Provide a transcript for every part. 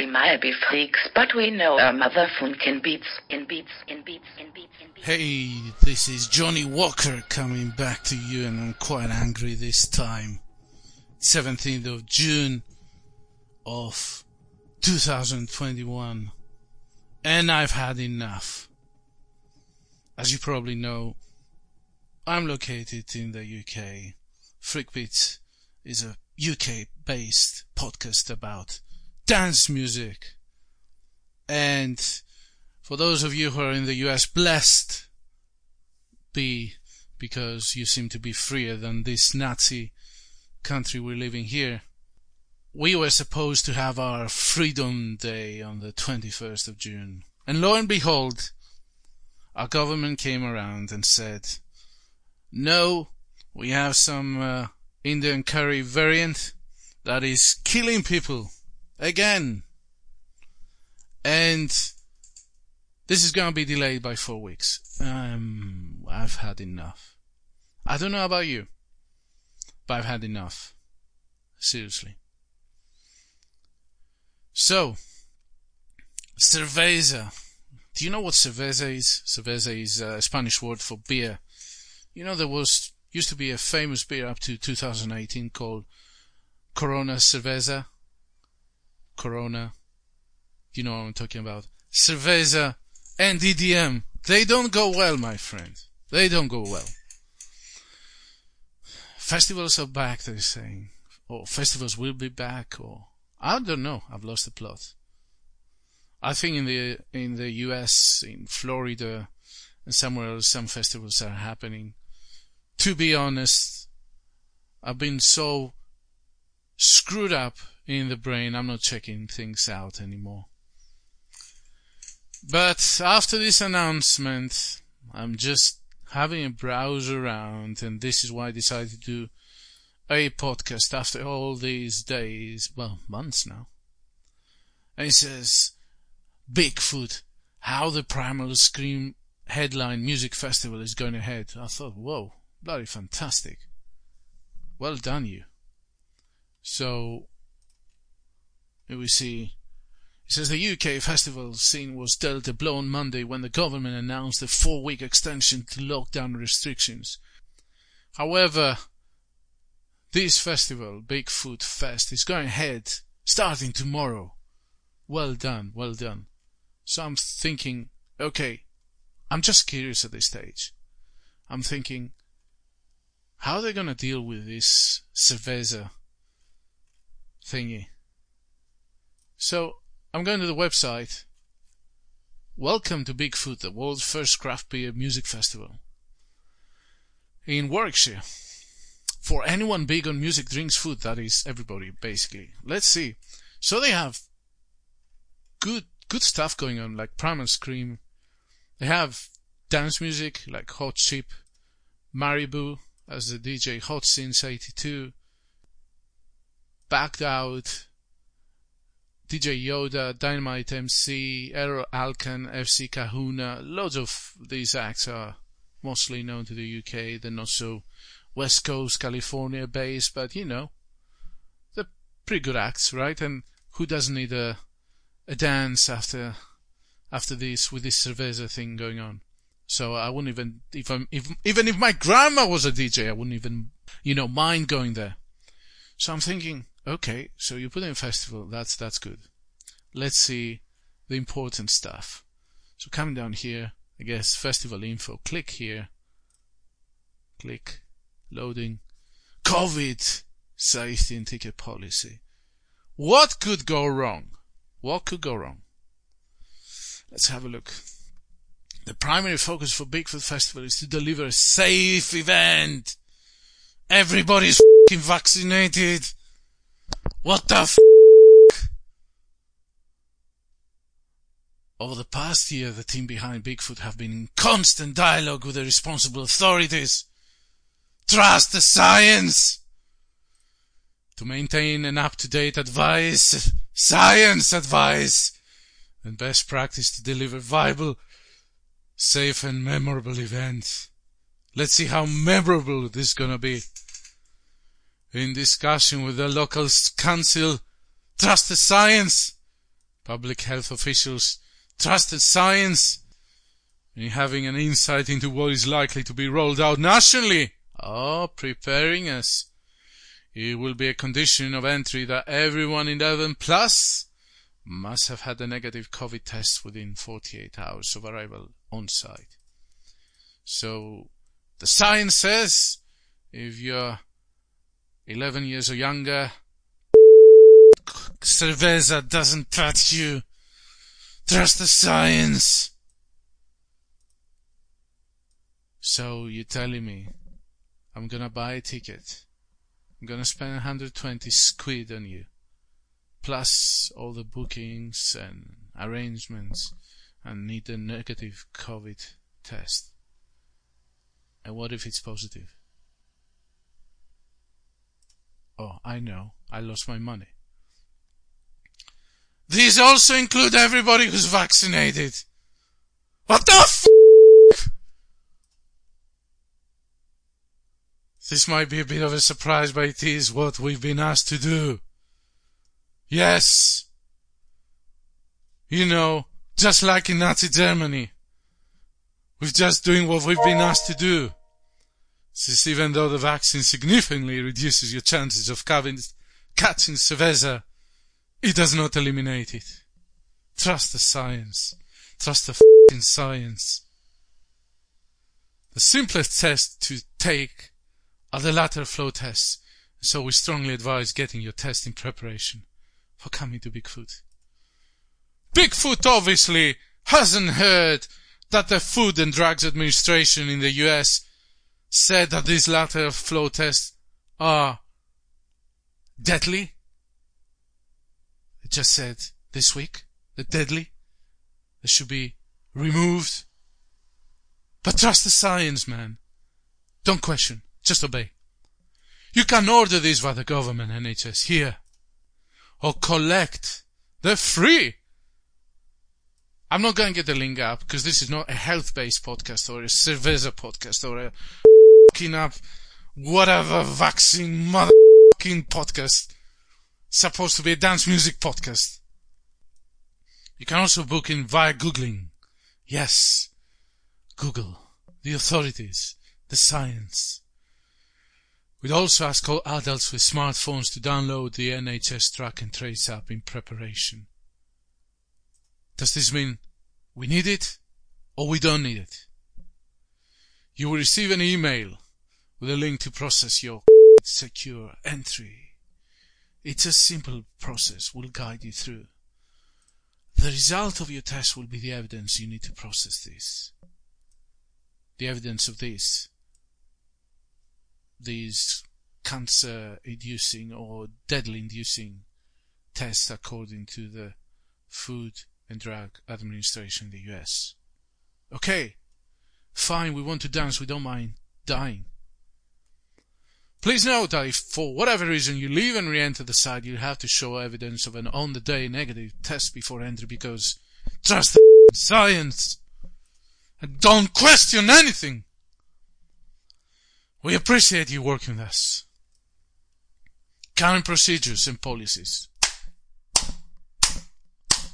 we might be freaks, but we know our mother beats, in beats, in beats, in beats, in beats. Hey, this is Johnny Walker coming back to you, and I'm quite angry this time. 17th of June of 2021. And I've had enough. As you probably know, I'm located in the UK. Freakbeats is a UK based podcast about dance music. And for those of you who are in the US, blessed be because you seem to be freer than this Nazi country we're living here. We were supposed to have our Freedom Day on the 21st of June. And lo and behold, our government came around and said, no, we have some uh, Indian curry variant that is killing people again. And this is going to be delayed by four weeks. Um, I've had enough. I don't know about you, but I've had enough. Seriously. So, cerveza. Do you know what cerveza is? Cerveza is a Spanish word for beer. You know, there was, used to be a famous beer up to 2018 called Corona Cerveza. Corona. You know what I'm talking about. Cerveza and EDM. They don't go well, my friend. They don't go well. Festivals are back, they're saying. Or festivals will be back, or I don't know. I've lost the plot. I think in the in the U.S., in Florida, and somewhere else, some festivals are happening. To be honest, I've been so screwed up in the brain. I'm not checking things out anymore. But after this announcement, I'm just having a browse around, and this is why I decided to do a podcast after all these days, well, months now. And it says, Bigfoot, how the Primal Scream headline music festival is going ahead. I thought, whoa, bloody fantastic. Well done, you. So, we see. It says the UK festival scene was dealt a blow on Monday when the government announced a four week extension to lockdown restrictions. However, this festival, Bigfoot Fest, is going ahead starting tomorrow. Well done, well done. So I'm thinking, okay, I'm just curious at this stage. I'm thinking, how are they going to deal with this cerveza thingy? So I'm going to the website. Welcome to Bigfoot, the world's first craft beer music festival in Warwickshire. For anyone big on music, drinks, food, that is everybody basically. Let's see. So they have good good stuff going on, like Primal Scream. They have dance music like Hot Chip, Maribou State DJ Hot Since 82, Backed Out, DJ Yoda, Dynamite MC, Erol Alkan, FC Kahuna. Loads of these acts are mostly known to the UK. They're not so West Coast California based, but you know, they're pretty good acts, right? And who doesn't need a a dance after after this with this cerveza thing going on? So I wouldn't even if I'm if, even if my grandma was a DJ, I wouldn't even you know mind going there. So I'm thinking, okay, so you put in festival, that's that's good. Let's see the important stuff. So coming down here, I guess festival info. Click here. Click loading. COVID safety and ticket policy. What could go wrong? What could go wrong? Let's have a look. The primary focus for Bigfoot Festival is to deliver a safe event. Everybody's vaccinated. What the f? Over the past year, the team behind Bigfoot have been in constant dialogue with the responsible authorities. Trust the science! To maintain an up-to-date advice, science advice, and best practice to deliver viable, safe and memorable events. Let's see how memorable this is gonna be. In discussion with the local council, trust the science. Public health officials trusted science and having an insight into what is likely to be rolled out nationally. Oh, preparing us. It will be a condition of entry that everyone in 11 plus must have had a negative COVID test within 48 hours of arrival on site. So, the science says if you're 11 years or younger, cerveza doesn't touch you. Trust the science. So you're telling me I'm gonna buy a ticket. I'm gonna spend 120 squid on you. Plus all the bookings and arrangements and need a negative COVID test. And what if it's positive? Oh, I know. I lost my money. These also include everybody who's vaccinated. What the f- This might be a bit of a surprise, but it is what we've been asked to do. Yes. You know, just like in Nazi Germany. We're just doing what we've been asked to do. Since even though the vaccine significantly reduces your chances of catching cerveza, it does not eliminate it. Trust the science. Trust the f***ing science. The simplest test to take are the lateral flow tests, so we strongly advise getting your test in preparation for coming to Bigfoot. Bigfoot obviously hasn't heard that the Food and Drugs Administration in the US said that these lateral flow tests are deadly. It just said this week they're deadly. They should be removed. But trust the science, man. Don't question. Just obey. You can order these by the government NHS here. Or collect. They're free. I'm not going to get the link up because this is not a health-based podcast or a cerveza podcast or a fucking up whatever vaccine motherfucking podcast. Supposed to be a dance music podcast. You can also book in via Googling. Yes. Google. The authorities. The science. We'd also ask all adults with smartphones to download the NHS Track and Trace app in preparation. Does this mean we need it or we don't need it? You will receive an email with a link to process your secure entry. It's a simple process. We'll guide you through. The result of your test will be the evidence you need to process this. The evidence of this these cancer inducing or deadly inducing tests according to the Food and Drug Administration in the US. Okay, fine, we want to dance, we don't mind dying. Please note that if for whatever reason you leave and re-enter the site, you'll have to show evidence of an on-the-day negative test before entry because trust the science and don't question anything. We appreciate you working with us. Current procedures and policies.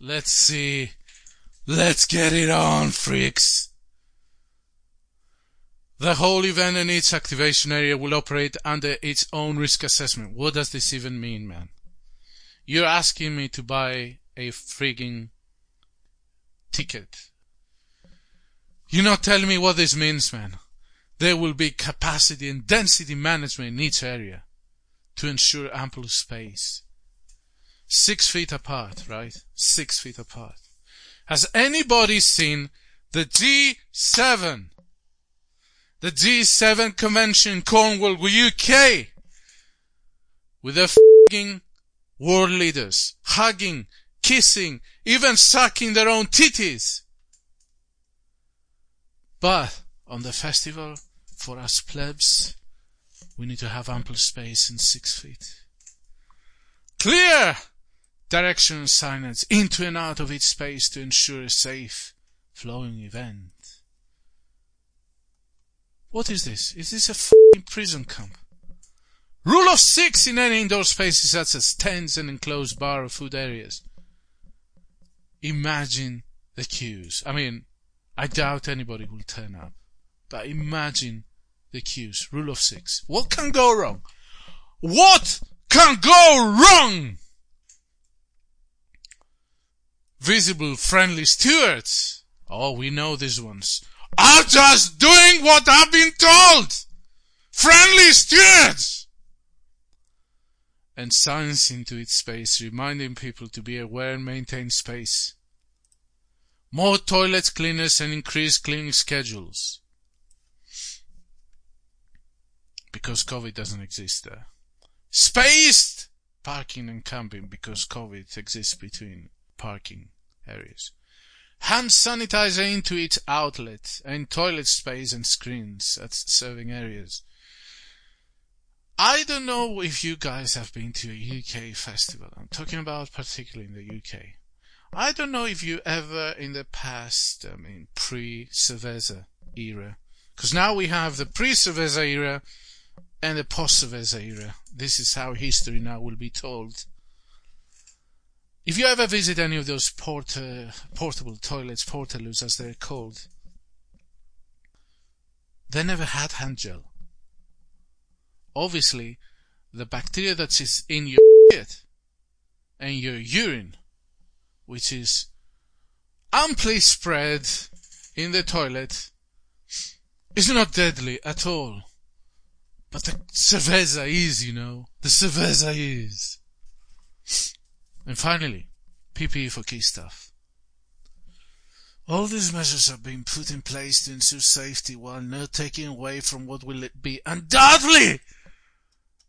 Let's see. Let's get it on, freaks. The whole event and its activation area will operate under its own risk assessment. What does this even mean, man? You're asking me to buy a frigging ticket. You're not telling me what this means, man there will be capacity and density management in each area to ensure ample space. Six feet apart, right? Six feet apart. Has anybody seen the G7? The G7 convention in Cornwall, UK, with the f***ing world leaders, hugging, kissing, even sucking their own titties. But on the festival, for us plebs, we need to have ample space in six feet. Clear! Direction signage into and out of each space to ensure a safe, flowing event. What is this? Is this a f***ing prison camp? Rule of six in any indoor spaces such as tents and enclosed bar or food areas. imagine the queues. I mean, I doubt anybody will turn up, but imagine the queues. Rule of six. What can go wrong? What can go wrong? Visible friendly stewards. Oh, we know these ones. Are just doing what I've been told. Friendly stewards. And signs into its space, reminding people to be aware and maintain space. More toilet cleaners and increased cleaning schedules. Because COVID doesn't exist there. Spaced parking and camping because COVID exists between parking areas. Hand sanitizer into its outlet and toilet space and screens at serving areas. I don't know if you guys have been to a UK festival. I'm talking about particularly in the UK. I don't know if you ever in the past, I mean, pre-Cerveza era, because now we have the pre-Cerveza era and the post-Cerveza era. This is how history now will be told. If you ever visit any of those port, uh, portable toilets, portaloos as they're called, they never had hand gel. Obviously, the bacteria that is in your shit and your urine which is amply spread in the toilet, is not deadly at all. But the cerveza is, you know. The cerveza is. And finally, PPE for key staff. All these measures have been put in place to ensure safety while not taking away from what will be undoubtedly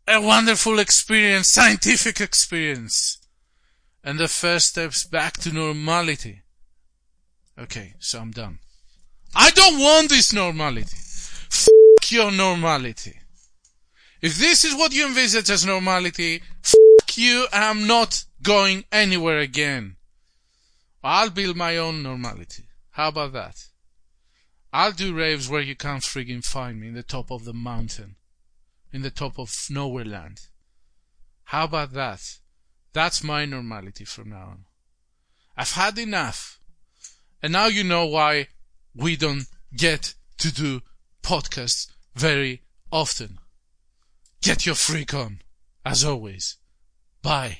a wonderful experience, scientific experience and the first steps back to normality. Okay, so I'm done. I don't want this normality. Fuck your normality. If this is what you envisage as normality, fuck you, I'm not going anywhere again. I'll build my own normality. How about that? I'll do raves where you can't friggin' find me in the top of the mountain. In the top of nowhere land. How about that? That's my normality from now on. I've had enough. And now you know why we don't get to do podcasts very often. Get your freak on, as always. Bye.